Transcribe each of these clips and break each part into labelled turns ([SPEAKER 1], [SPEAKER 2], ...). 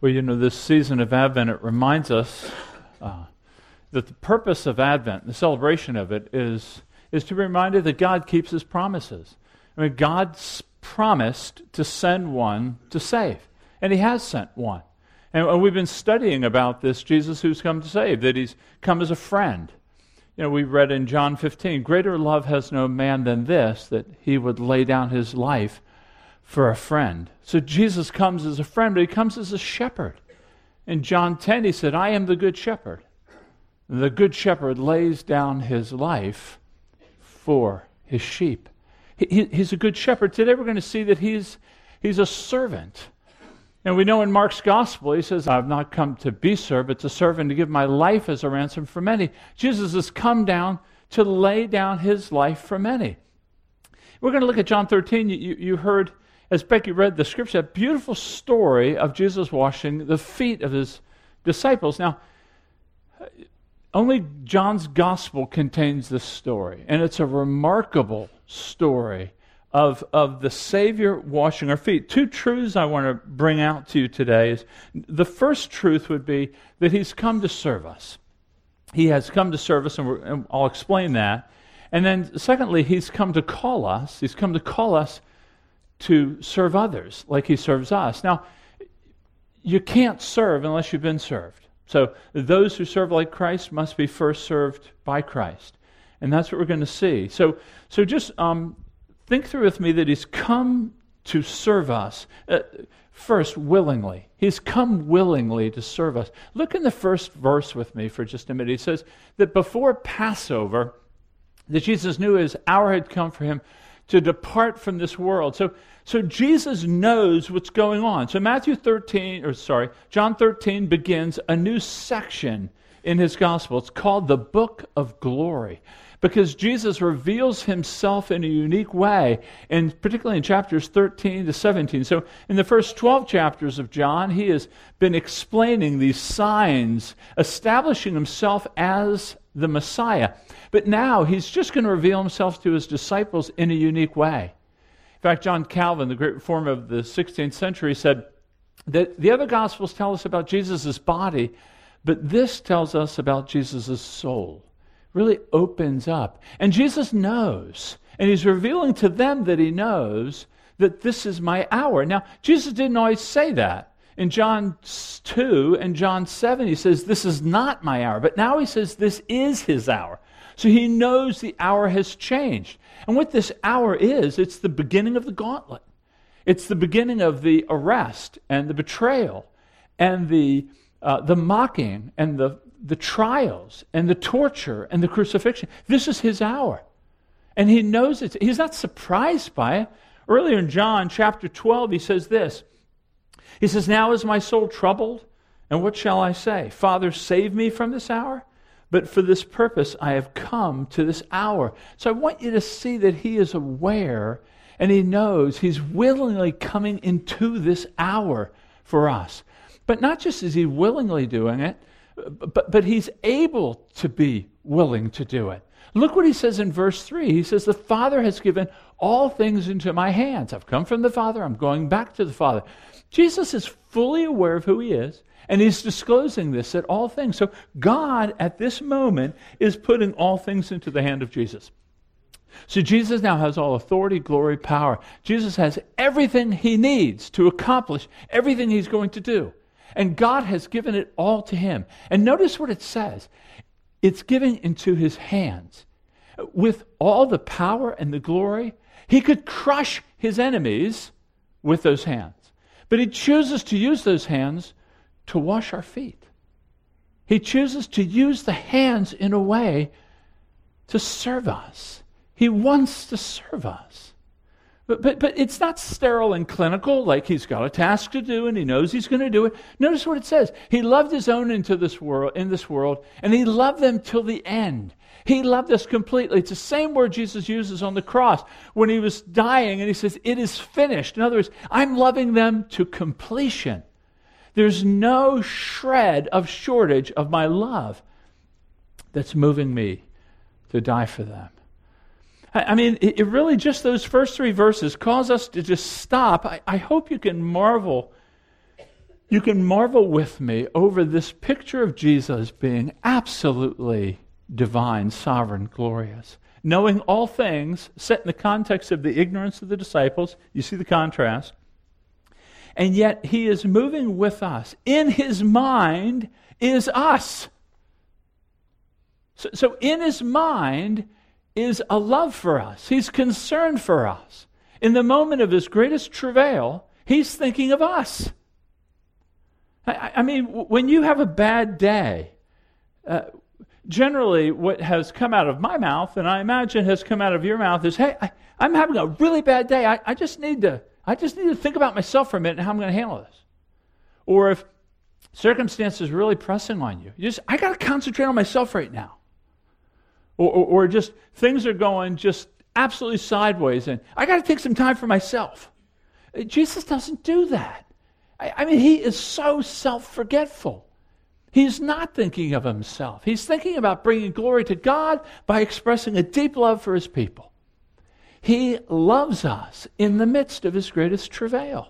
[SPEAKER 1] Well, you know, this season of Advent, it reminds us uh, that the purpose of Advent, the celebration of it, is, is to be reminded that God keeps his promises. I mean, God's promised to send one to save, and he has sent one. And we've been studying about this Jesus who's come to save, that he's come as a friend. You know, we read in John 15, greater love has no man than this, that he would lay down his life for a friend. So Jesus comes as a friend, but he comes as a shepherd. In John 10, he said, I am the good shepherd. The good shepherd lays down his life for his sheep. He, he's a good shepherd. Today we're going to see that he's, he's a servant. And we know in Mark's gospel, he says, I've not come to be served, but to serve and to give my life as a ransom for many. Jesus has come down to lay down his life for many. We're going to look at John 13. You, you heard as Becky read the scripture, a beautiful story of Jesus washing the feet of his disciples. Now, only John's gospel contains this story, and it's a remarkable story of, of the Savior washing our feet. Two truths I want to bring out to you today is the first truth would be that he's come to serve us. He has come to serve us, and, and I'll explain that. And then, secondly, he's come to call us. He's come to call us to serve others like he serves us. Now, you can't serve unless you've been served. So those who serve like Christ must be first served by Christ. And that's what we're going to see. So, so just um, think through with me that he's come to serve us. Uh, first, willingly. He's come willingly to serve us. Look in the first verse with me for just a minute. He says that before Passover, that Jesus knew his hour had come for him to depart from this world. So, so Jesus knows what's going on. So Matthew 13, or sorry, John 13 begins a new section in his gospel. It's called the Book of Glory because Jesus reveals himself in a unique way, and particularly in chapters 13 to 17. So, in the first 12 chapters of John, he has been explaining these signs, establishing himself as the Messiah. But now he's just going to reveal himself to his disciples in a unique way. In fact, John Calvin, the great reformer of the 16th century, said that the other gospels tell us about Jesus' body, but this tells us about Jesus' soul. Really opens up. And Jesus knows, and he's revealing to them that he knows that this is my hour. Now, Jesus didn't always say that. In John 2 and John 7, he says, This is not my hour. But now he says, This is his hour. So he knows the hour has changed. And what this hour is, it's the beginning of the gauntlet. It's the beginning of the arrest and the betrayal and the, uh, the mocking and the, the trials and the torture and the crucifixion. This is his hour. And he knows it. He's not surprised by it. Earlier in John chapter 12, he says this He says, Now is my soul troubled, and what shall I say? Father, save me from this hour? But for this purpose I have come to this hour. So I want you to see that he is aware and he knows he's willingly coming into this hour for us. But not just is he willingly doing it, but, but he's able to be willing to do it. Look what he says in verse 3. He says, The Father has given all things into my hands. I've come from the Father, I'm going back to the Father. Jesus is fully aware of who he is. And he's disclosing this at all things. So God, at this moment, is putting all things into the hand of Jesus. So Jesus now has all authority, glory, power. Jesus has everything he needs to accomplish everything he's going to do. And God has given it all to him. And notice what it says it's given into his hands. With all the power and the glory, he could crush his enemies with those hands. But he chooses to use those hands to wash our feet. He chooses to use the hands in a way to serve us. He wants to serve us. But, but, but it's not sterile and clinical, like he's got a task to do and he knows he's going to do it. Notice what it says. He loved his own into this world, in this world, and he loved them till the end. He loved us completely. It's the same word Jesus uses on the cross when he was dying and he says, It is finished. In other words, I'm loving them to completion. There's no shred of shortage of my love that's moving me to die for them. I mean, it, really just those first three verses cause us to just stop. I, I hope you can marvel you can marvel with me over this picture of Jesus being absolutely divine, sovereign, glorious. Knowing all things, set in the context of the ignorance of the disciples, you see the contrast. And yet he is moving with us. In his mind is us. So, so in his mind is a love for us. He's concerned for us. In the moment of his greatest travail, he's thinking of us. I, I mean, when you have a bad day, uh, generally what has come out of my mouth, and I imagine has come out of your mouth, is, "Hey, I, am having a really bad day. I, I just need to, I just need to think about myself for a minute and how I'm going to handle this." Or if circumstances really pressing on you, you just, I got to concentrate on myself right now. Or, or, or just things are going just absolutely sideways, and I got to take some time for myself. Uh, Jesus doesn't do that. I, I mean, he is so self forgetful. He's not thinking of himself. He's thinking about bringing glory to God by expressing a deep love for his people. He loves us in the midst of his greatest travail.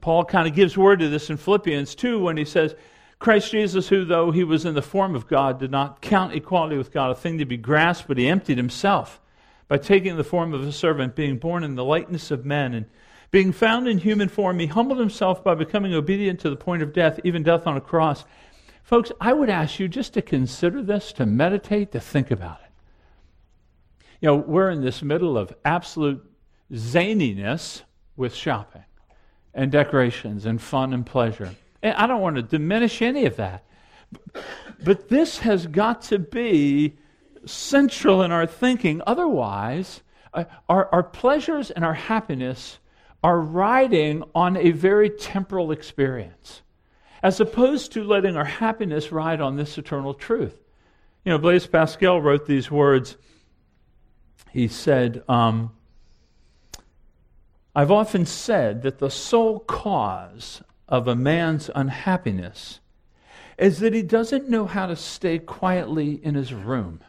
[SPEAKER 1] Paul kind of gives word to this in Philippians 2 when he says, Christ Jesus, who though he was in the form of God, did not count equality with God a thing to be grasped, but he emptied himself by taking the form of a servant, being born in the likeness of men, and being found in human form, he humbled himself by becoming obedient to the point of death, even death on a cross. Folks, I would ask you just to consider this, to meditate, to think about it. You know, we're in this middle of absolute zaniness with shopping and decorations and fun and pleasure. And I don't want to diminish any of that. But this has got to be central in our thinking. Otherwise, uh, our, our pleasures and our happiness are riding on a very temporal experience, as opposed to letting our happiness ride on this eternal truth. You know, Blaise Pascal wrote these words. He said, um, I've often said that the sole cause of a man's unhappiness is that he doesn't know how to stay quietly in his room.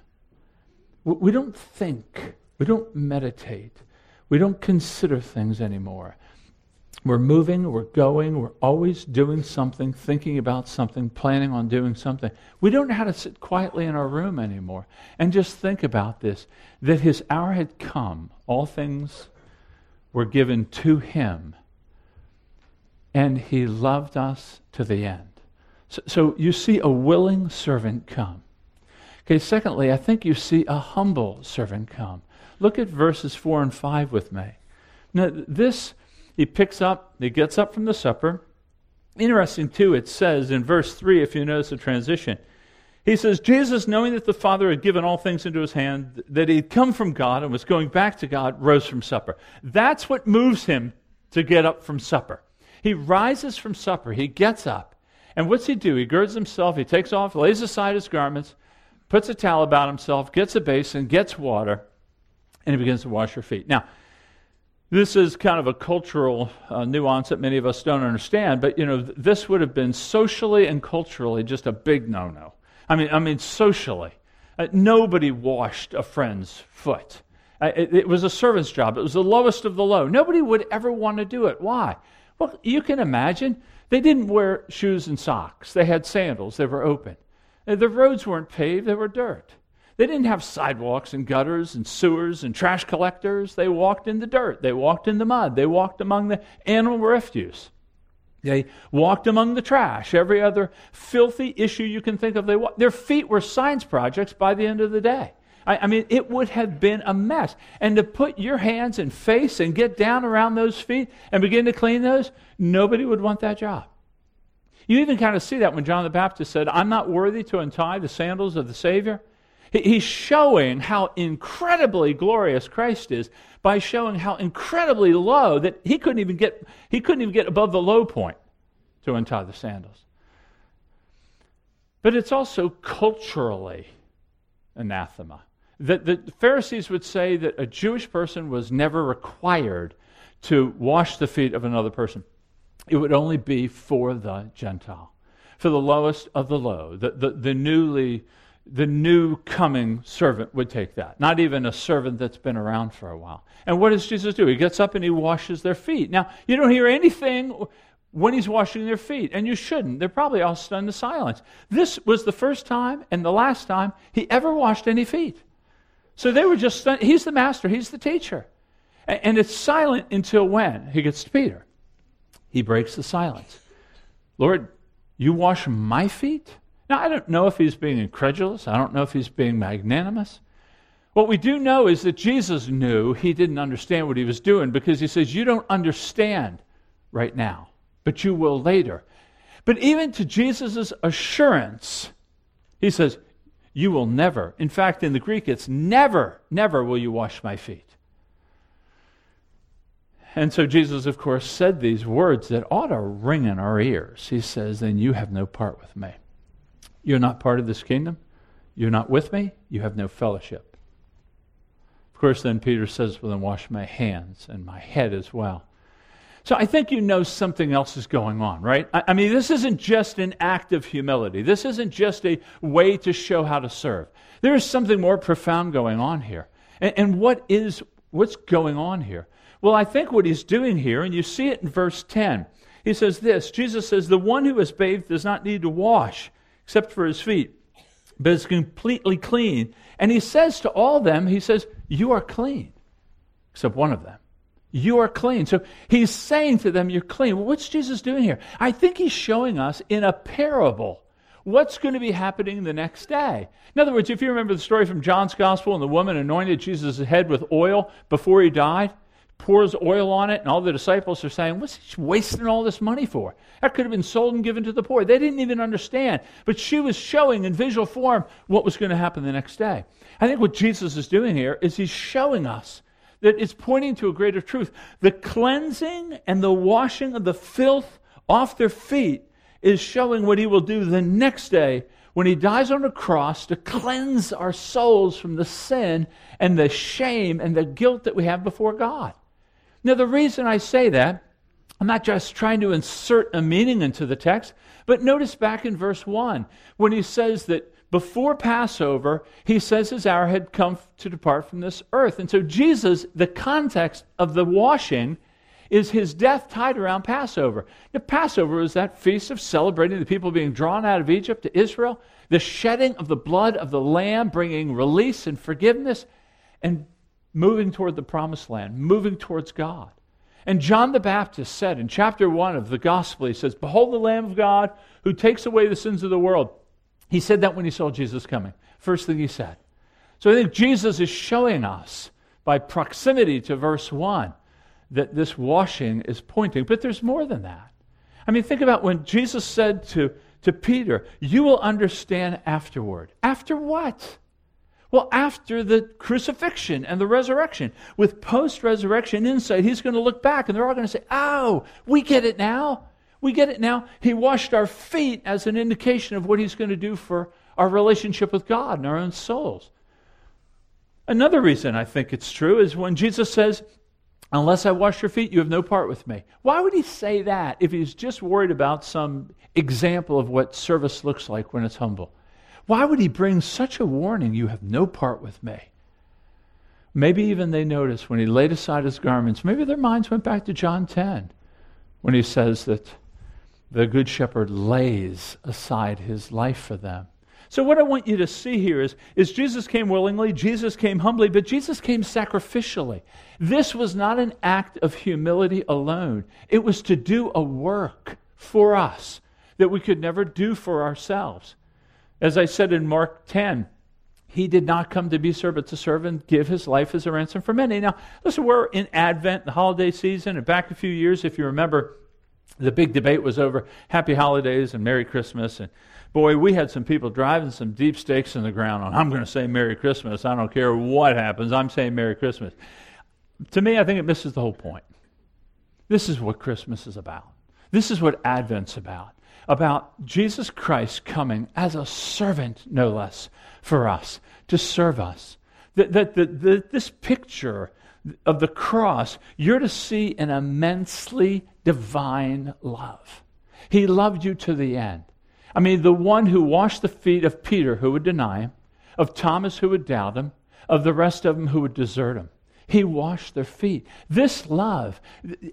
[SPEAKER 1] We don't think, we don't meditate, we don't consider things anymore. We're moving, we're going, we're always doing something, thinking about something, planning on doing something. We don't know how to sit quietly in our room anymore and just think about this that his hour had come. All things were given to him, and he loved us to the end. So, so you see a willing servant come. Okay, secondly, I think you see a humble servant come. Look at verses 4 and 5 with me. Now, this, he picks up, he gets up from the supper. Interesting, too, it says in verse 3, if you notice the transition, he says, Jesus, knowing that the Father had given all things into his hand, that he'd come from God and was going back to God, rose from supper. That's what moves him to get up from supper. He rises from supper, he gets up. And what's he do? He girds himself, he takes off, lays aside his garments, puts a towel about himself, gets a basin, gets water, and he begins to wash her feet. Now, this is kind of a cultural uh, nuance that many of us don't understand, but you know, th- this would have been socially and culturally just a big no-no. I mean, I mean, socially, uh, nobody washed a friend's foot. Uh, it, it was a servant's job. It was the lowest of the low. Nobody would ever want to do it. Why? Well, you can imagine they didn't wear shoes and socks. They had sandals. They were open. Uh, the roads weren't paved. They were dirt. They didn't have sidewalks and gutters and sewers and trash collectors. They walked in the dirt. They walked in the mud. They walked among the animal refuse. They walked among the trash. Every other filthy issue you can think of, they walked. Their feet were science projects by the end of the day. I, I mean, it would have been a mess. And to put your hands and face and get down around those feet and begin to clean those, nobody would want that job. You even kind of see that when John the Baptist said, I'm not worthy to untie the sandals of the Savior. He's showing how incredibly glorious Christ is by showing how incredibly low that he couldn't even get he couldn't even get above the low point to untie the sandals. But it's also culturally anathema. That the Pharisees would say that a Jewish person was never required to wash the feet of another person. It would only be for the Gentile, for the lowest of the low, the, the, the newly the new coming servant would take that, not even a servant that's been around for a while. And what does Jesus do? He gets up and he washes their feet. Now, you don't hear anything when he's washing their feet. And you shouldn't. They're probably all stunned to silence. This was the first time and the last time he ever washed any feet. So they were just stunned. He's the master, he's the teacher. And it's silent until when? He gets to Peter. He breaks the silence. Lord, you wash my feet? Now, I don't know if he's being incredulous. I don't know if he's being magnanimous. What we do know is that Jesus knew he didn't understand what he was doing because he says, You don't understand right now but you will later. But even to Jesus' assurance, he says, You will never. In fact, in the Greek, it's never, never will you wash my feet. And so Jesus, of course, said these words that ought to ring in our ears. He says, Then you have no part with me. You're not part of this kingdom. You're not with me. You have no fellowship. Of course, then Peter says, Well, then wash my hands and my head as well. So I think you know something else is going on, right? I, I, mean, this isn't just an act of humility. This isn't just a way to show how to serve. There is something more profound going on here. And, and what is what's going on here? Well, I think what he's doing here, and you see it in verse 10. He says this Jesus says, The one who is bathed does not need to wash except for his feet, but is completely clean. And he says to all them, He says, You are clean, except one of them. You are clean. So he's saying to them, You're clean. Well, what's Jesus doing here? I think he's showing us in a parable what's going to be happening the next day. In other words, if you remember the story from John's Gospel and the woman anointed Jesus' head with oil before he died, pours oil on it, and all the disciples are saying, What's he wasting all this money for? That could have been sold and given to the poor. They didn't even understand. But she was showing in visual form what was going to happen the next day. I think what Jesus is doing here is he's showing us that is pointing to a greater truth. The cleansing and the washing of the filth off their feet is showing what he will do the next day when he dies on the cross to cleanse our souls from the sin and the shame and the guilt that we have before God. Now, the reason I say that, I'm not just trying to insert a meaning into the text, but notice back in verse 1 when he says that before Passover, he says his hour had come to depart from this earth. And so, Jesus, the context of the washing, is his death tied around Passover. Now, Passover is that feast of celebrating the people being drawn out of Egypt to Israel, the shedding of the blood of the Lamb, bringing release and forgiveness, and moving toward the promised land, moving towards God. And John the Baptist said in chapter 1 of the Gospel, he says, Behold the Lamb of God who takes away the sins of the world. He said that when he saw Jesus coming. First thing he said. So I think Jesus is showing us by proximity to verse 1 that this washing is pointing. But there's more than that. I mean, think about when Jesus said to, to Peter, You will understand afterward. After what? Well, after the crucifixion and the resurrection. With post resurrection insight, he's going to look back and they're all going to say, Oh, we get it now. We get it now. He washed our feet as an indication of what he's going to do for our relationship with God and our own souls. Another reason I think it's true is when Jesus says, Unless I wash your feet, you have no part with me. Why would he say that if he's just worried about some example of what service looks like when it's humble? Why would he bring such a warning, you have no part with me? Maybe even they noticed when he laid aside his garments, maybe their minds went back to John 10 when he says that the Good Shepherd lays aside his life for them. So, what I want you to see here is, is Jesus came willingly, Jesus came humbly, but Jesus came sacrificially. This was not an act of humility alone, it was to do a work for us that we could never do for ourselves. As I said in Mark 10, he did not come to be served, but to serve and give his life as a ransom for many. Now, listen, we're in Advent, the holiday season, and back a few years, if you remember, the big debate was over happy holidays and Merry Christmas. And boy, we had some people driving some deep stakes in the ground on, I'm going to say Merry Christmas. I don't care what happens. I'm saying Merry Christmas. To me, I think it misses the whole point. This is what Christmas is about. This is what Advent's about. About Jesus Christ coming as a servant, no less, for us, to serve us. That, that, that, this picture of the cross, you're to see an immensely divine love. He loved you to the end. I mean, the one who washed the feet of Peter, who would deny him, of Thomas, who would doubt him, of the rest of them who would desert him. He washed their feet. This love,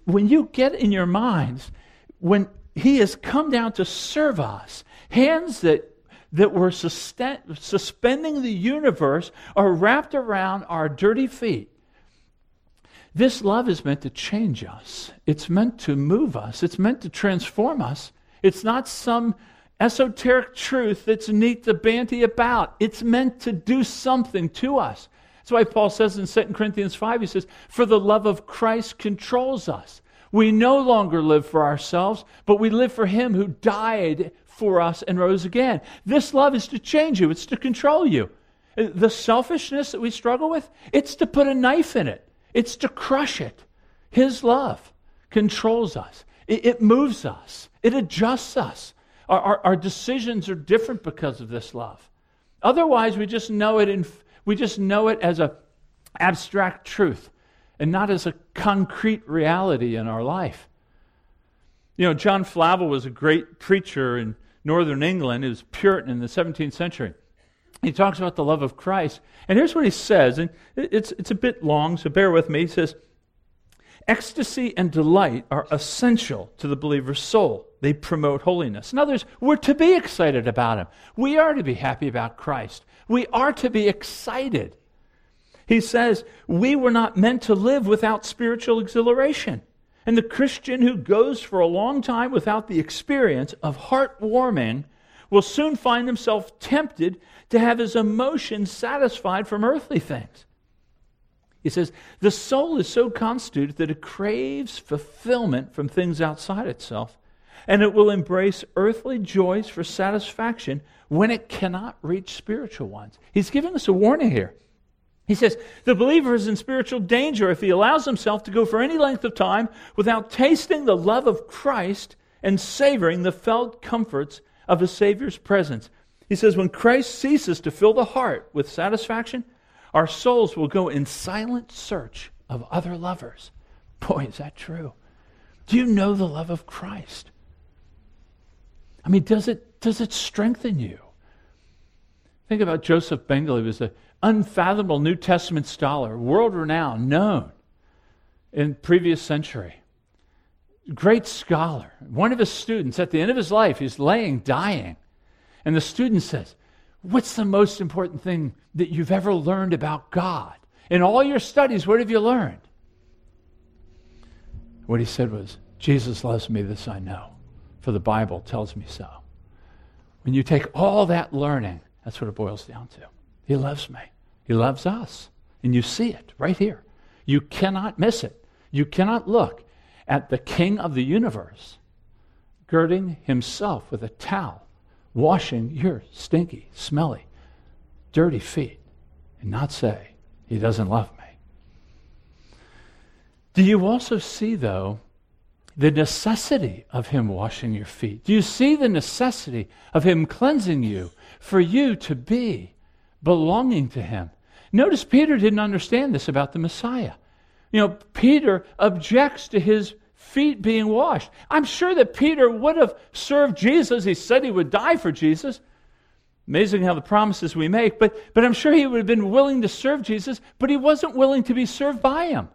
[SPEAKER 1] when you get in your minds, when he has come down to serve us, hands that that were suspending the universe are wrapped around our dirty feet. This love is meant to change us. It's meant to move us. It's meant to transform us. It's not some esoteric truth that's neat to banty about. It's meant to do something to us. That's why Paul says in 2 Corinthians 5, he says, For the love of Christ controls us. We no longer live for ourselves, but we live for him who died for us and rose again. This love is to change you, it's to control you. The selfishness that we struggle with, it's to put a knife in it, it's to crush it. His love controls us, it, it moves us, it adjusts us. Our, our, our, decisions are different because of this love. Otherwise, we just know it in, we just know it as an abstract truth and not as a concrete reality in our life. You know, John Flavel was a great preacher in northern England. He was Puritan in the 17th century. He talks about the love of Christ. And here's what he says, and it's, it's a bit long, so bear with me. He says, Ecstasy and delight are essential to the believer's soul. They promote holiness. In other words, we're to be excited about Him. We are to be happy about Christ. We are to be excited. He says, We were not meant to live without spiritual exhilaration. And the Christian who goes for a long time without the experience of heartwarming will soon find himself tempted to have his emotions satisfied from earthly things. He says, The soul is so constituted that it craves fulfillment from things outside itself, and it will embrace earthly joys for satisfaction when it cannot reach spiritual ones. He's giving us a warning here. He says, The believer is in spiritual danger if he allows himself to go for any length of time without tasting the love of Christ and savoring the felt comforts of the Savior's presence. He says, When Christ ceases to fill the heart with satisfaction, our souls will go in silent search of other lovers. Boy, is that true. Do you know the love of Christ? I mean, does it, does it strengthen you? Think about Joseph Bengel. He was an unfathomable New Testament scholar, world renowned, known in previous century. Great scholar. One of his students, at the end of his life, he's laying dying. And the student says, What's the most important thing that you've ever learned about God? In all your studies, what have you learned? What he said was, Jesus loves me, this I know, for the Bible tells me so. When you take all that learning, that's what it boils down to. He loves me. He loves us. And you see it right here. You cannot miss it. You cannot look at the King of the universe girding himself with a towel washing your stinky, smelly, dirty feet and not say, He doesn't love me. Do you also see, though, the necessity of Him washing your feet? Do you see the necessity of Him cleansing you for you to be belonging to Him? Notice Peter didn't understand this about the Messiah. You know, Peter objects to his feet being washed. I'm sure that Peter would have served Jesus. He said he would die for Jesus. Amazing how the promises we make, but, but I'm sure he would have been willing to serve Jesus, but he wasn't willing to be served by him.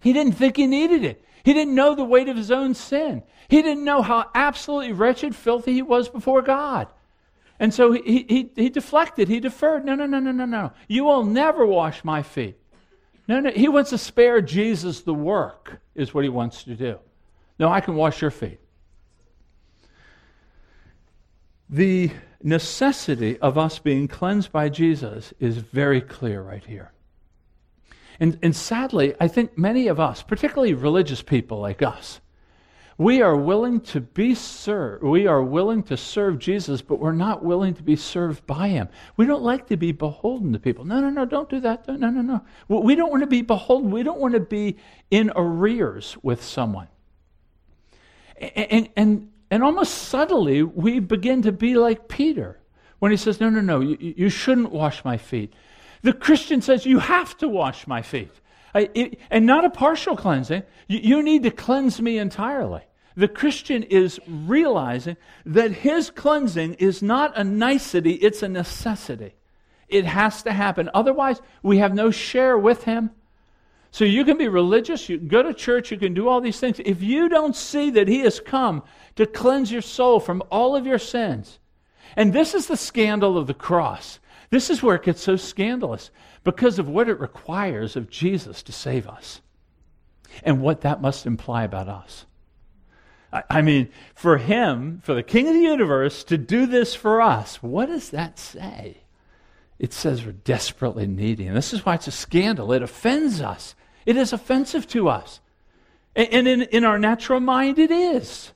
[SPEAKER 1] He didn't think he needed it. He didn't know the weight of his own sin. He didn't know how absolutely wretched, filthy he was before God. And so he, he, he deflected, he deferred. No, no, no, no, no, no. You will never wash my feet. No, no, he wants to spare Jesus the work, is what he wants to do. No, I can wash your feet. The necessity of us being cleansed by Jesus is very clear right here. And, and sadly, I think many of us, particularly religious people like us, we are willing to be served. We are willing to serve Jesus, but we're not willing to be served by him. We don't like to be beholden to people. No, no, no, don't do that. No, no, no. We don't want to be beholden. We don't want to be in arrears with someone. And, and, and, almost subtly, we begin to be like Peter when he says, No, no, no, you, you shouldn't wash my feet. The Christian says, You have to wash my feet. I, it, and not a partial cleansing. You, you need to cleanse me entirely. The Christian is realizing that his cleansing is not a nicety, it's a necessity. It has to happen. Otherwise, we have no share with him. So you can be religious, you can go to church, you can do all these things. If you don't see that He has come to cleanse your soul from all of your sins, and this is the scandal of the cross. This is where it gets so scandalous because of what it requires of Jesus to save us and what that must imply about us. I mean, for him, for the King of the universe, to do this for us, what does that say? It says we're desperately needy. And this is why it's a scandal. It offends us, it is offensive to us. And in, in our natural mind, it is.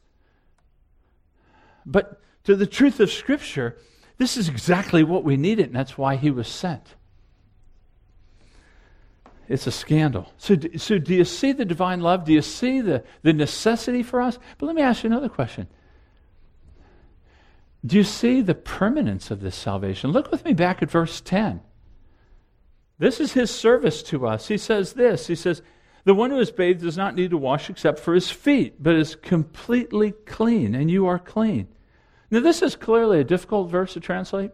[SPEAKER 1] But to the truth of Scripture, this is exactly what we needed, and that's why he was sent. It's a scandal. So, so do you see the divine love? Do you see the, the necessity for us? But let me ask you another question. Do you see the permanence of this salvation? Look with me back at verse 10. This is his service to us. He says this He says, The one who is bathed does not need to wash except for his feet, but is completely clean, and you are clean. Now, this is clearly a difficult verse to translate.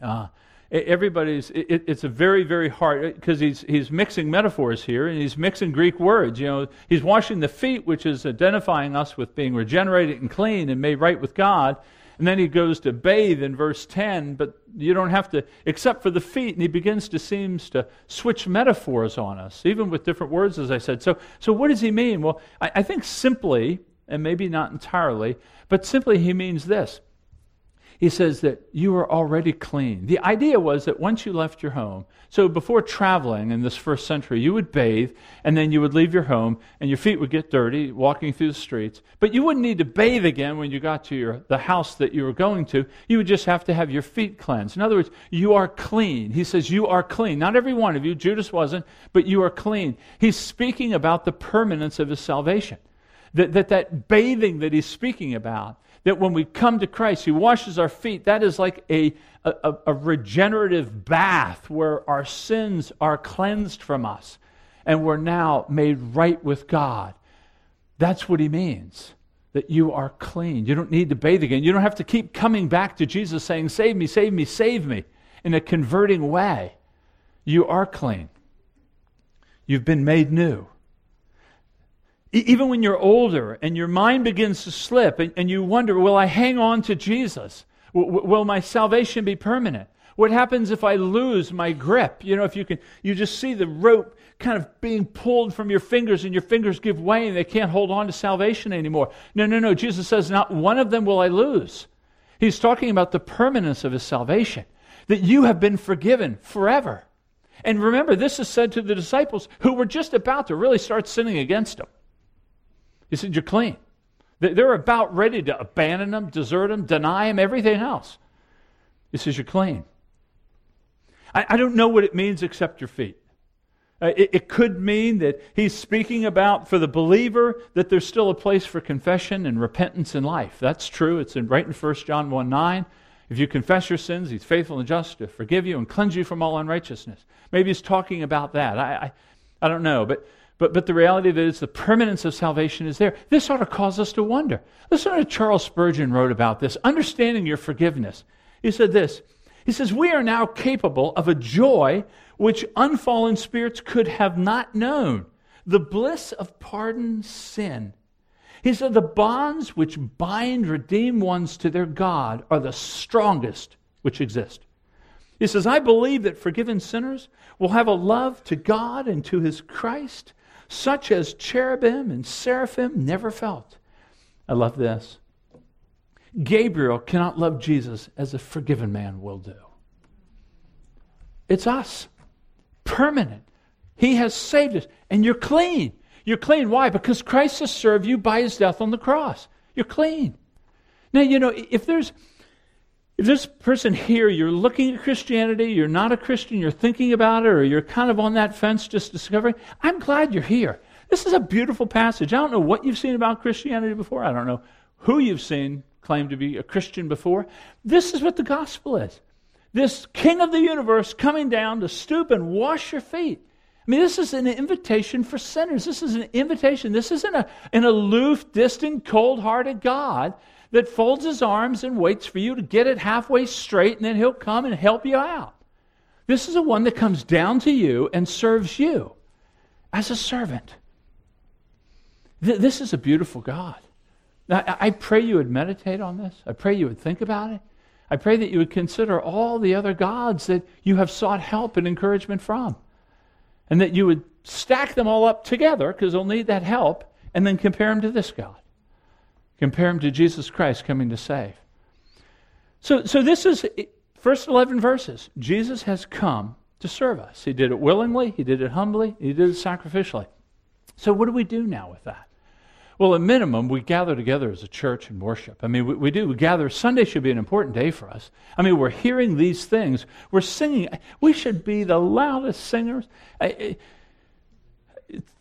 [SPEAKER 1] Uh, everybody's it, it's a very very hard because he's he's mixing metaphors here and he's mixing greek words you know. He's washing the feet which is identifying us with being regenerated and clean and made right with god. And then he goes to bathe in verse 10 but you don't have to except for the feet and he begins to seems to switch metaphors on us even with different words as i said. So so what does he mean? Well i, I think simply and maybe not entirely but simply he means this he says that you are already clean. The idea was that once you left your home, so before traveling in this first century, you would bathe and then you would leave your home and your feet would get dirty walking through the streets. But you wouldn't need to bathe again when you got to your, the house that you were going to. You would just have to have your feet cleansed. In other words, you are clean. He says, You are clean. Not every one of you, Judas wasn't, but you are clean. He's speaking about the permanence of his salvation. That, that, that bathing that he's speaking about that when we come to Christ, He washes our feet. That is like a, a, a, regenerative bath where our sins are cleansed from us and we're now made right with God. That's what He means. That you are clean. You don't need to bathe again. You don't have to keep coming back to Jesus saying, Save me, save me, save me, in a converting way. You are clean. You've been made new even when you're older and your mind begins to slip and, and you wonder, will I hang on to Jesus? W- will my salvation be permanent? What happens if I lose my grip? You know, if you can, you just see the rope kind of being pulled from your fingers and your fingers give way and they can't hold on to salvation anymore. No, no, no. Jesus says, not one of them will I lose. He's talking about the permanence of his salvation, that you have been forgiven forever. And remember, this is said to the disciples who were just about to really start sinning against him. He said, You're clean. They're about ready to abandon him, desert him, deny him, everything else. He says, You're clean. I, I don't know what it means except your feet. Uh, it, it, could mean that he's speaking about for the believer that there's still a place for confession and repentance in life. That's true. It's in, right in 1 John 1 9. If you confess your sins, he's faithful and just to forgive you and cleanse you from all unrighteousness. Maybe he's talking about that. I, I, I don't know. But but, but the reality of it is the permanence of salvation is there. This ought to cause us to wonder. Listen to Charles Spurgeon wrote about this, understanding your forgiveness. He said this. He says, We are now capable of a joy which unfallen spirits could have not known. The bliss of pardon sin. He said, The bonds which bind redeemed ones to their God are the strongest which exist. He says, I believe that forgiven sinners will have a love to God and to his Christ such as cherubim and seraphim never felt. I love this. Gabriel cannot love Jesus as a forgiven man will do. It's us. Permanent. He has saved us. And you're clean. You're clean. Why? Because Christ has served you by his death on the cross. You're clean. Now, you know, if there's if this person here, you're looking at Christianity, you're not a Christian, you're thinking about it, or you're kind of on that fence just discovering, I'm glad you're here. This is a beautiful passage. I don't know what you've seen about Christianity before. I don't know who you've seen claim to be a Christian before. This is what the gospel is. This king of the universe coming down to stoop and wash your feet. I mean, this is an invitation for sinners. This is an invitation. This isn't a, an aloof, distant, cold hearted God that folds his arms and waits for you to get it halfway straight, and then he'll come and help you out. This is the one that comes down to you and serves you. as a servant. Th- this is a beautiful God. I, I pray you would meditate on this. I pray you would think about it. I pray that you would consider all the other gods that you have sought help and encouragement from. And that you would stack them all up together, because they'll need that help, and then compare them to this God. Compare him to Jesus Christ coming to save. So, so this is first 11 verses. Jesus has come to serve us. He did it willingly, he did it humbly, he did it sacrificially. So, what do we do now with that? Well, at minimum, we gather together as a church and worship. I mean, we, we, do. We gather. Sunday should be an important day for us. I mean, we're hearing these things. We're singing. We should be the loudest singers. I,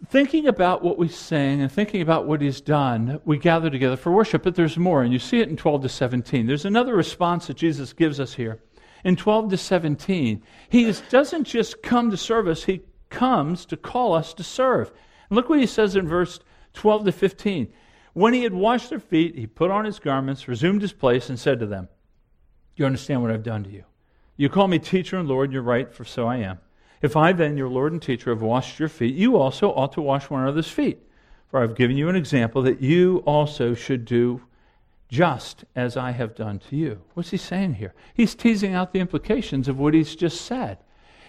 [SPEAKER 1] thinking about what we sing and thinking about what he's done, we gather together for worship, but there's more, and you see it in 12 to 17. There's another response that Jesus gives us here. In 12 to 17, he doesn't just come to serve us, he comes to call us to serve. And look what he says in verse 12 to 15. When he had washed their feet, he put on his garments, resumed his place, and said to them, You understand what I've done to you? You call me teacher and Lord, and you're right, for so I am. If I then, your Lord and teacher, have washed your feet, you also ought to wash one another's feet. For I've given you an example that you also should do just as I have done to you. What's he saying here? He's teasing out the implications of what he's just said.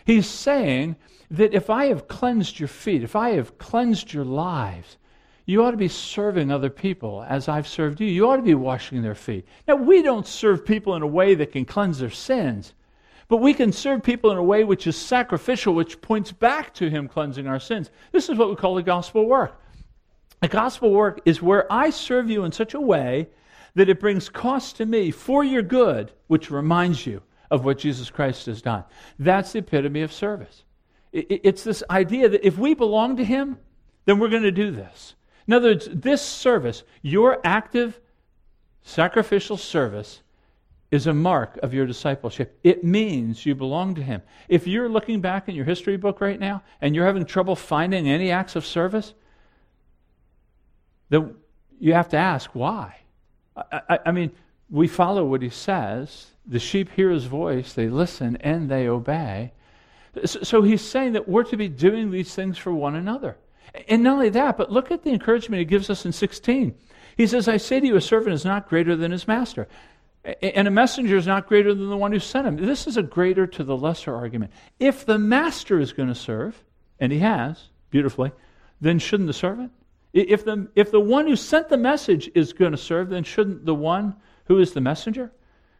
[SPEAKER 1] He's saying that if I have cleansed your feet, if I have cleansed your lives, you ought to be serving other people as I've served you. You ought to be washing their feet. Now, we don't serve people in a way that can cleanse their sins. But we can serve people in a way which is sacrificial, which points back to Him cleansing our sins. This is what we call the gospel work. The gospel work is where I serve you in such a way that it brings cost to me for your good, which reminds you of what Jesus Christ has done. That's the epitome of service. It's this idea that if we belong to Him, then we're going to do this. In other words, this service, your active sacrificial service, is a mark of your discipleship. It means you belong to Him. If you're looking back in your history book right now and you're having trouble finding any acts of service, then you have to ask why. I, I, I mean, we follow what He says. The sheep hear His voice, they listen, and they obey. So, so He's saying that we're to be doing these things for one another. And not only that, but look at the encouragement He gives us in 16. He says, I say to you, a servant is not greater than his master. And a messenger is not greater than the one who sent him. This is a greater to the lesser argument. If the master is going to serve, and he has, beautifully, then shouldn't the servant? If the, if the one who sent the message is going to serve, then shouldn't the one who is the messenger?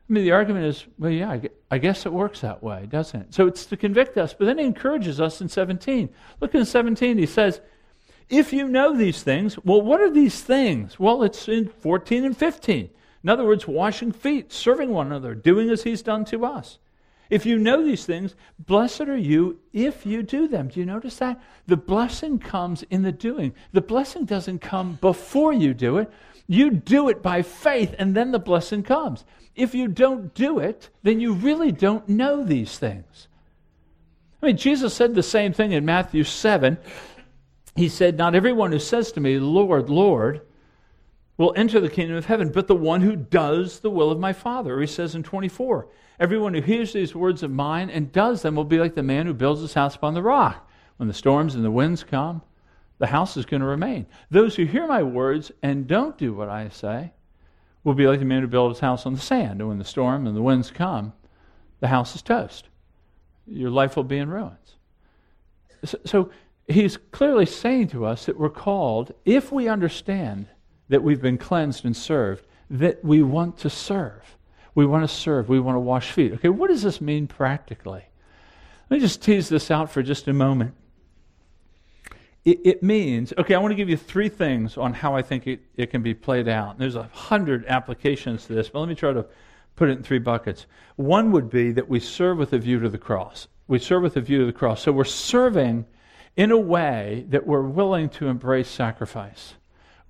[SPEAKER 1] I mean, the argument is, well, yeah, I guess it works that way, doesn't it? So it's to convict us. But then he encourages us in 17. Look in 17, he says, if you know these things, well, what are these things? Well, it's in 14 and 15. In other words, washing feet, serving one another, doing as he's done to us. If you know these things, blessed are you if you do them. Do you notice that? The blessing comes in the doing. The blessing doesn't come before you do it. You do it by faith, and then the blessing comes. If you don't do it, then you really don't know these things. I mean, Jesus said the same thing in Matthew 7. He said, Not everyone who says to me, Lord, Lord, will enter the kingdom of heaven, but the one who does the will of my Father. He says in 24, Everyone who hears these words of mine and does them will be like the man who builds his house upon the rock. When the storms and the winds come, the house is going to remain. Those who hear my words and don't do what I say will be like the man who built his house on the sand. And when the storm and the winds come, the house is toast. Your life will be in ruins. So, so he's clearly saying to us that we're called, if we understand that we've been cleansed and served, that we want to serve. We want to serve. We want to wash feet. Okay, what does this mean practically? Let me just tease this out for just a moment. It, it means, okay, I want to give you three things on how I think it, it can be played out. There's a hundred applications to this, but let me try to put it in three buckets. One would be that we serve with a view to the cross. We serve with a view to the cross. So we're serving in a way that we're willing to embrace sacrifice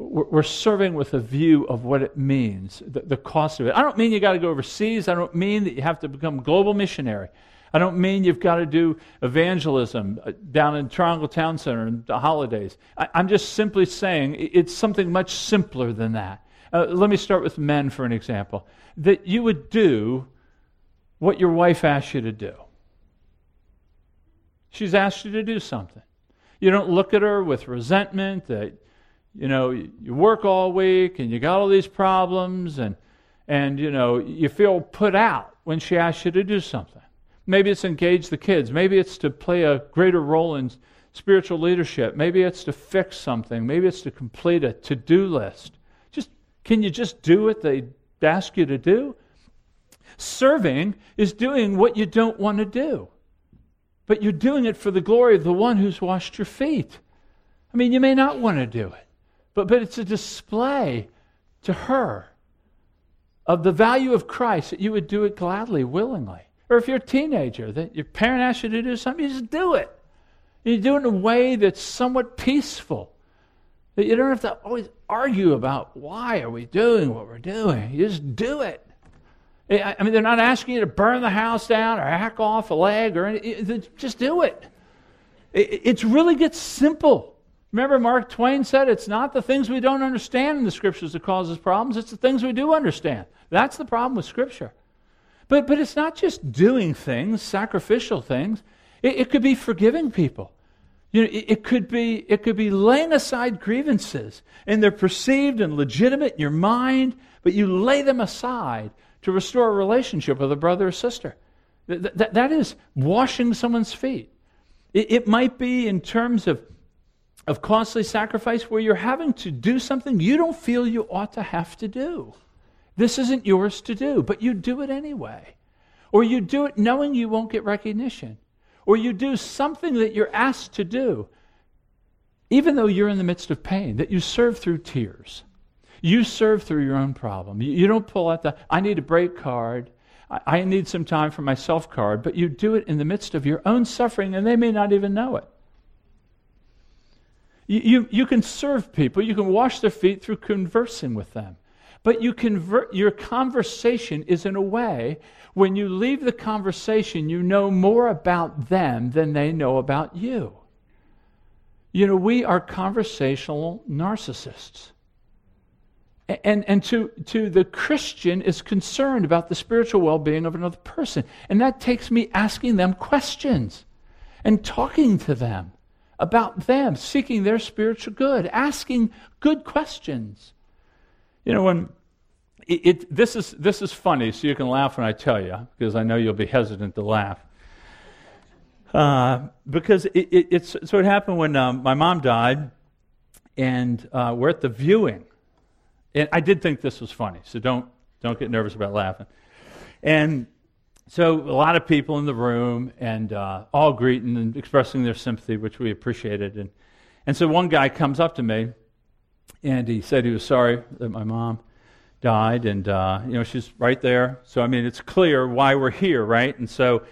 [SPEAKER 1] we're serving with a view of what it means, the, the cost of it. I don't mean you got to go overseas. I don't mean that you have to become global missionary. I don't mean you've got to do evangelism uh, down in Triangle Town Center in the holidays. I, am just simply saying it's something much simpler than that. Uh, let me start with men for an example. That you would do what your wife asked you to do. She's asked you to do something. You don't look at her with resentment that, you know, you work all week and you got all these problems and, and you know, you feel put out when she asks you to do something. Maybe it's engage the kids. Maybe it's to play a greater role in spiritual leadership. Maybe it's to fix something. Maybe it's to complete a to do list. Just can you just do what they ask you to do? Serving is doing what you don't want to do, but you're doing it for the glory of the one who's washed your feet. I mean, you may not want to do it, but, but it's a display to her of the value of Christ that you would do it gladly, willingly. Or if you're a teenager, that your parent asks you to do something, you just do it. You do it in a way that's somewhat peaceful. That you don't have to always argue about why are we doing what we're doing. You just do it. I mean, they're not asking you to burn the house down or hack off a leg or anything. Just do it. It really gets simple. Remember, Mark Twain said it's not the things we don't understand in the scriptures that causes problems, it's the things we do understand. That's the problem with scripture. But, but it's not just doing things, sacrificial things. It, it could be forgiving people. You know, it, it, could be, it could be laying aside grievances, and they're perceived and legitimate in your mind, but you lay them aside to restore a relationship with a brother or sister. That, that, that is washing someone's feet. It, it might be in terms of, of costly sacrifice where you're having to do something you don't feel you ought to have to do. This isn't yours to do, but you do it anyway. Or you do it knowing you won't get recognition or you do something that you're asked to do, even though you're in the midst of pain, that you serve through tears. You serve through your own problem. You, don't pull out the, I need a break card. I, I need some time for myself card, but you do it in the midst of your own suffering, and they may not even know it. You, you, can serve people, you can wash their feet through conversing with them. But you convert, your conversation is in a way, when you leave the conversation, you know more about them than they know about you. You know, we are conversational narcissists. And, and to, to the Christian is concerned about the spiritual well being of another person. And that takes me asking them questions and talking to them about them, seeking their spiritual good, asking good questions. You know, when it, it, this, is, this is funny, so you can laugh when I tell you, because I know you'll be hesitant to laugh. Uh, because it, it, it's so it happened when um, my mom died, and uh, we're at the viewing. And I did think this was funny, so don't, don't get nervous about laughing. And so a lot of people in the room, and uh, all greeting and expressing their sympathy, which we appreciated. And, and so one guy comes up to me, and he said he was sorry that my mom died, and uh, you know she's right there. So I mean, it's clear why we're here, right? And so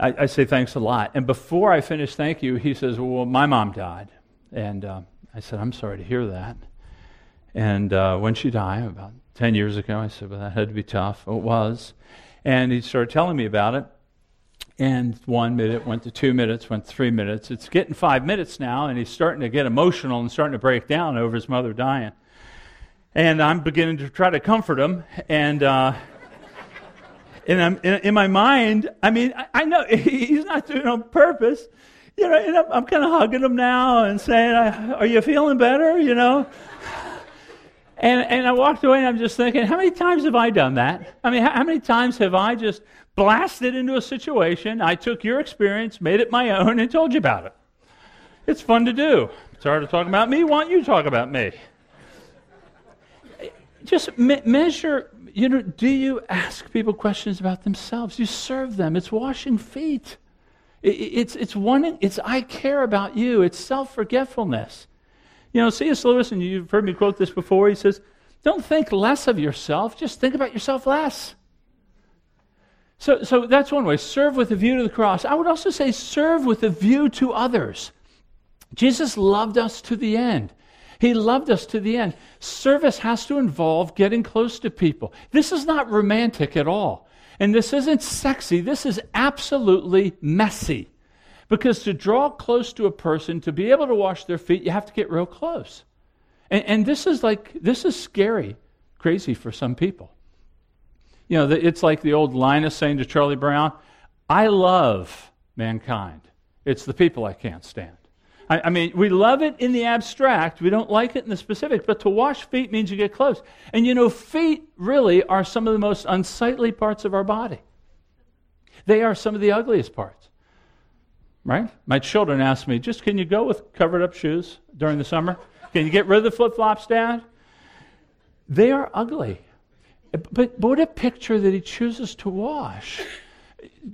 [SPEAKER 1] I, I, say thanks a lot. And before I finish, thank you. He says, "Well, my mom died," and uh, I said, "I'm sorry to hear that." And uh, when she died, about ten years ago, I said, "Well, that had to be tough." it was. And he started telling me about it. And one minute went to two minutes, went three minutes. It's getting five minutes now, and he's starting to get emotional and starting to break down over his mother dying. And I'm beginning to try to comfort him. And, uh, and I'm, in, in, my mind, I mean, I, I, know he's not doing it on purpose. You know, and I'm, I'm kind of hugging him now and saying, Are you feeling better? You know? And, and I walked away and I'm just thinking, how many times have I done that? I mean, how, how, many times have I just blasted into a situation? I took your experience, made it my own, and told you about it. It's fun to do. Sorry to talk about me. Why don't you talk about me? just me- measure, you know, do you ask people questions about themselves? You serve them. It's washing feet. It, it's, it's wanting, it's I care about you. It's self forgetfulness. You know, C.S. Lewis, and you've heard me quote this before, he says, don't think less of yourself, just think about yourself less. So, so that's one way. Serve with a view to the cross. I would also say serve with a view to others. Jesus loved us to the end. He loved us to the end. Service has to involve getting close to people. This is not romantic at all. And this isn't sexy. This is absolutely messy. Because to draw close to a person, to be able to wash their feet, you have to get real close. And, and this is like, this is scary, crazy for some people. You know, it's like the old Linus saying to Charlie Brown, I love mankind. It's the people I can't stand. I, I, mean, we love it in the abstract. We don't like it in the specific, But to wash feet means you get close. And you know, feet really are some of the most unsightly parts of our body. They are some of the ugliest parts. Right? My children ask me, just can you go with covered up shoes during the summer? Can you get rid of the flip flops, Dad? They are ugly. But, but what a picture that he chooses to wash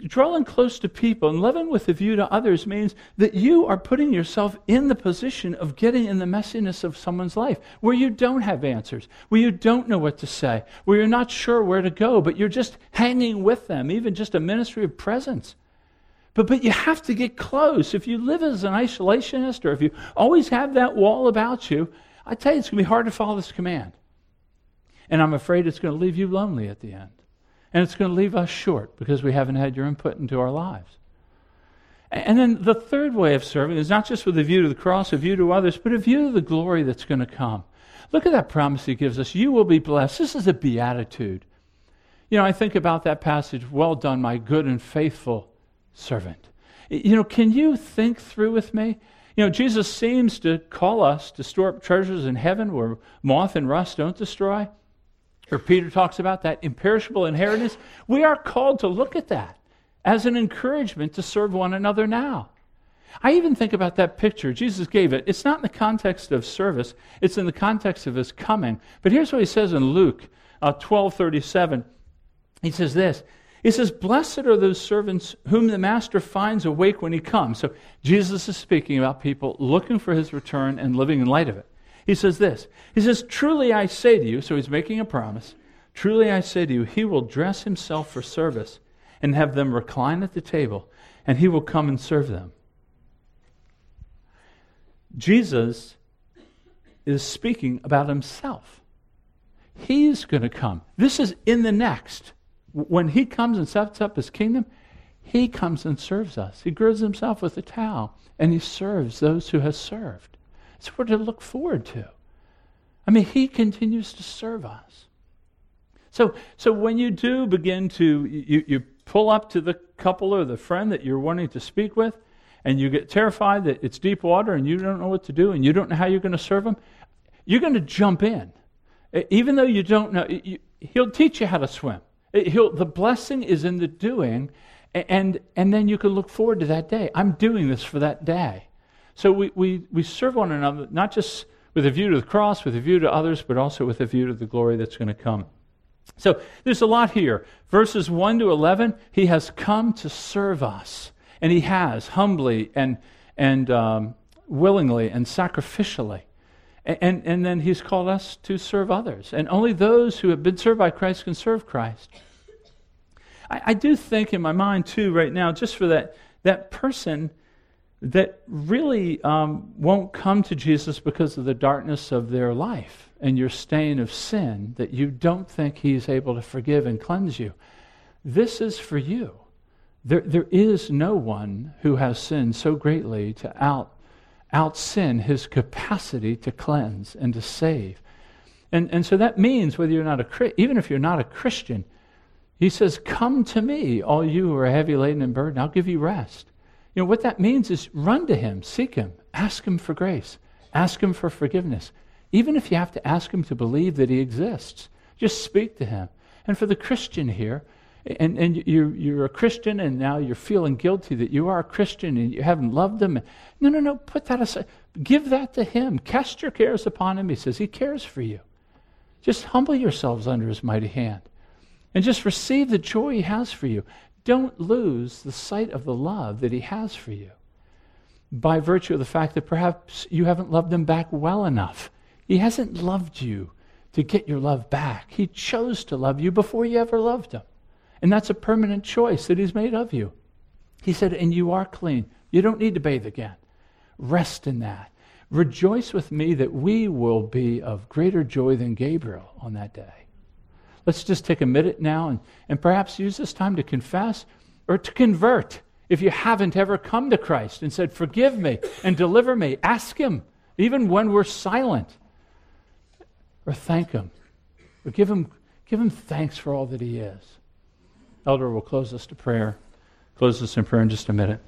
[SPEAKER 1] drawing close to people and loving with a view to others means that you are putting yourself in the position of getting in the messiness of someone's life where you don't have answers, where you don't know what to say, where you're not sure where to go, but you're just hanging with them, even just a ministry of presence. But, but you have to get close. If you live as an isolationist or if you always have that wall about you, I tell you, it's going to be hard to follow this command. And I'm afraid it's going to leave you lonely at the end. And it's going to leave us short because we haven't had your input into our lives. And then the third way of serving is not just with a view to the cross, a view to others, but a view to the glory that's going to come. Look at that promise he gives us. You will be blessed. This is a beatitude. You know, I think about that passage, well done, my good and faithful servant. You know, can you think through with me? You know, Jesus seems to call us to store up treasures in heaven where moth and rust don't destroy or Peter talks about that imperishable inheritance, we are called to look at that as an encouragement to serve one another now. I even think about that picture. Jesus gave it. It's not in the context of service, it's in the context of his coming. But here's what he says in Luke uh, 12 37. He says this. He says, Blessed are those servants whom the master finds awake when he comes. So Jesus is speaking about people looking for his return and living in light of it. He says this He says, Truly I say to you, so he's making a promise, truly I say to you, he will dress himself for service and have them recline at the table, and he will come and serve them. Jesus is speaking about himself. He's going to come. This is in the next. When he comes and sets up his kingdom, he comes and serves us. He girds himself with a towel, and he serves those who have served. It's what we're to look forward to. I mean, He continues to serve us. So, so when you do begin to, you, you pull up to the couple or the friend that you're wanting to speak with, and you get terrified that it's deep water and you don't know what to do and you don't know how you're going to serve them, you're going to jump in. Even though you don't know, you, he'll teach you how to swim. The blessing is in the doing, and, and then you can look forward to that day. I'm doing this for that day. So we, we, we serve one another, not just with a view to the cross, with a view to others, but also with a view to the glory that's going to come. So there's a lot here. Verses 1 to 11, he has come to serve us. And he has, humbly and, and um, willingly and sacrificially. And, and, then he's called us to serve others. And only those who have been served by Christ can serve Christ. I, I do think in my mind, too, right now, just for that, that person that really um, won't come to Jesus because of the darkness of their life and your stain of sin that you don't think He's able to forgive and cleanse you. This is for you. There, there is no one who has sinned so greatly to out, out sin his capacity to cleanse and to save. And, and so that means whether you're not a even if you're not a Christian, he says, Come to me, all you who are heavy laden and burdened, I'll give you rest. You know, what that means is run to Him, seek Him, ask Him for grace, ask Him for forgiveness. Even if you have to ask Him to believe that He exists, just speak to Him. And for the Christian here, and, and you're, you're a Christian and now you're feeling guilty that you are a Christian and you haven't loved Him. No, no, no, put that aside. Give that to Him. Cast your cares upon Him. He says He cares for you. Just humble yourselves under His mighty hand and just receive the joy He has for you. Don't lose the sight of the love that He has for you by virtue of the fact that perhaps you haven't loved Him back well enough. He hasn't loved you to get your love back. He chose to love you before you ever loved Him. And that's a permanent choice that He's made of you. He said, And you are clean. You don't need to bathe again. Rest in that. Rejoice with me that we will be of greater joy than Gabriel on that day. Let's just take a minute now and, and perhaps use this time to confess or to convert. If you haven't ever come to Christ and said, Forgive me and deliver me, ask Him, even when we're silent. Or thank Him. Or give Him, give him thanks for all that He is. Elder will close us to prayer. Close us in prayer in just a minute.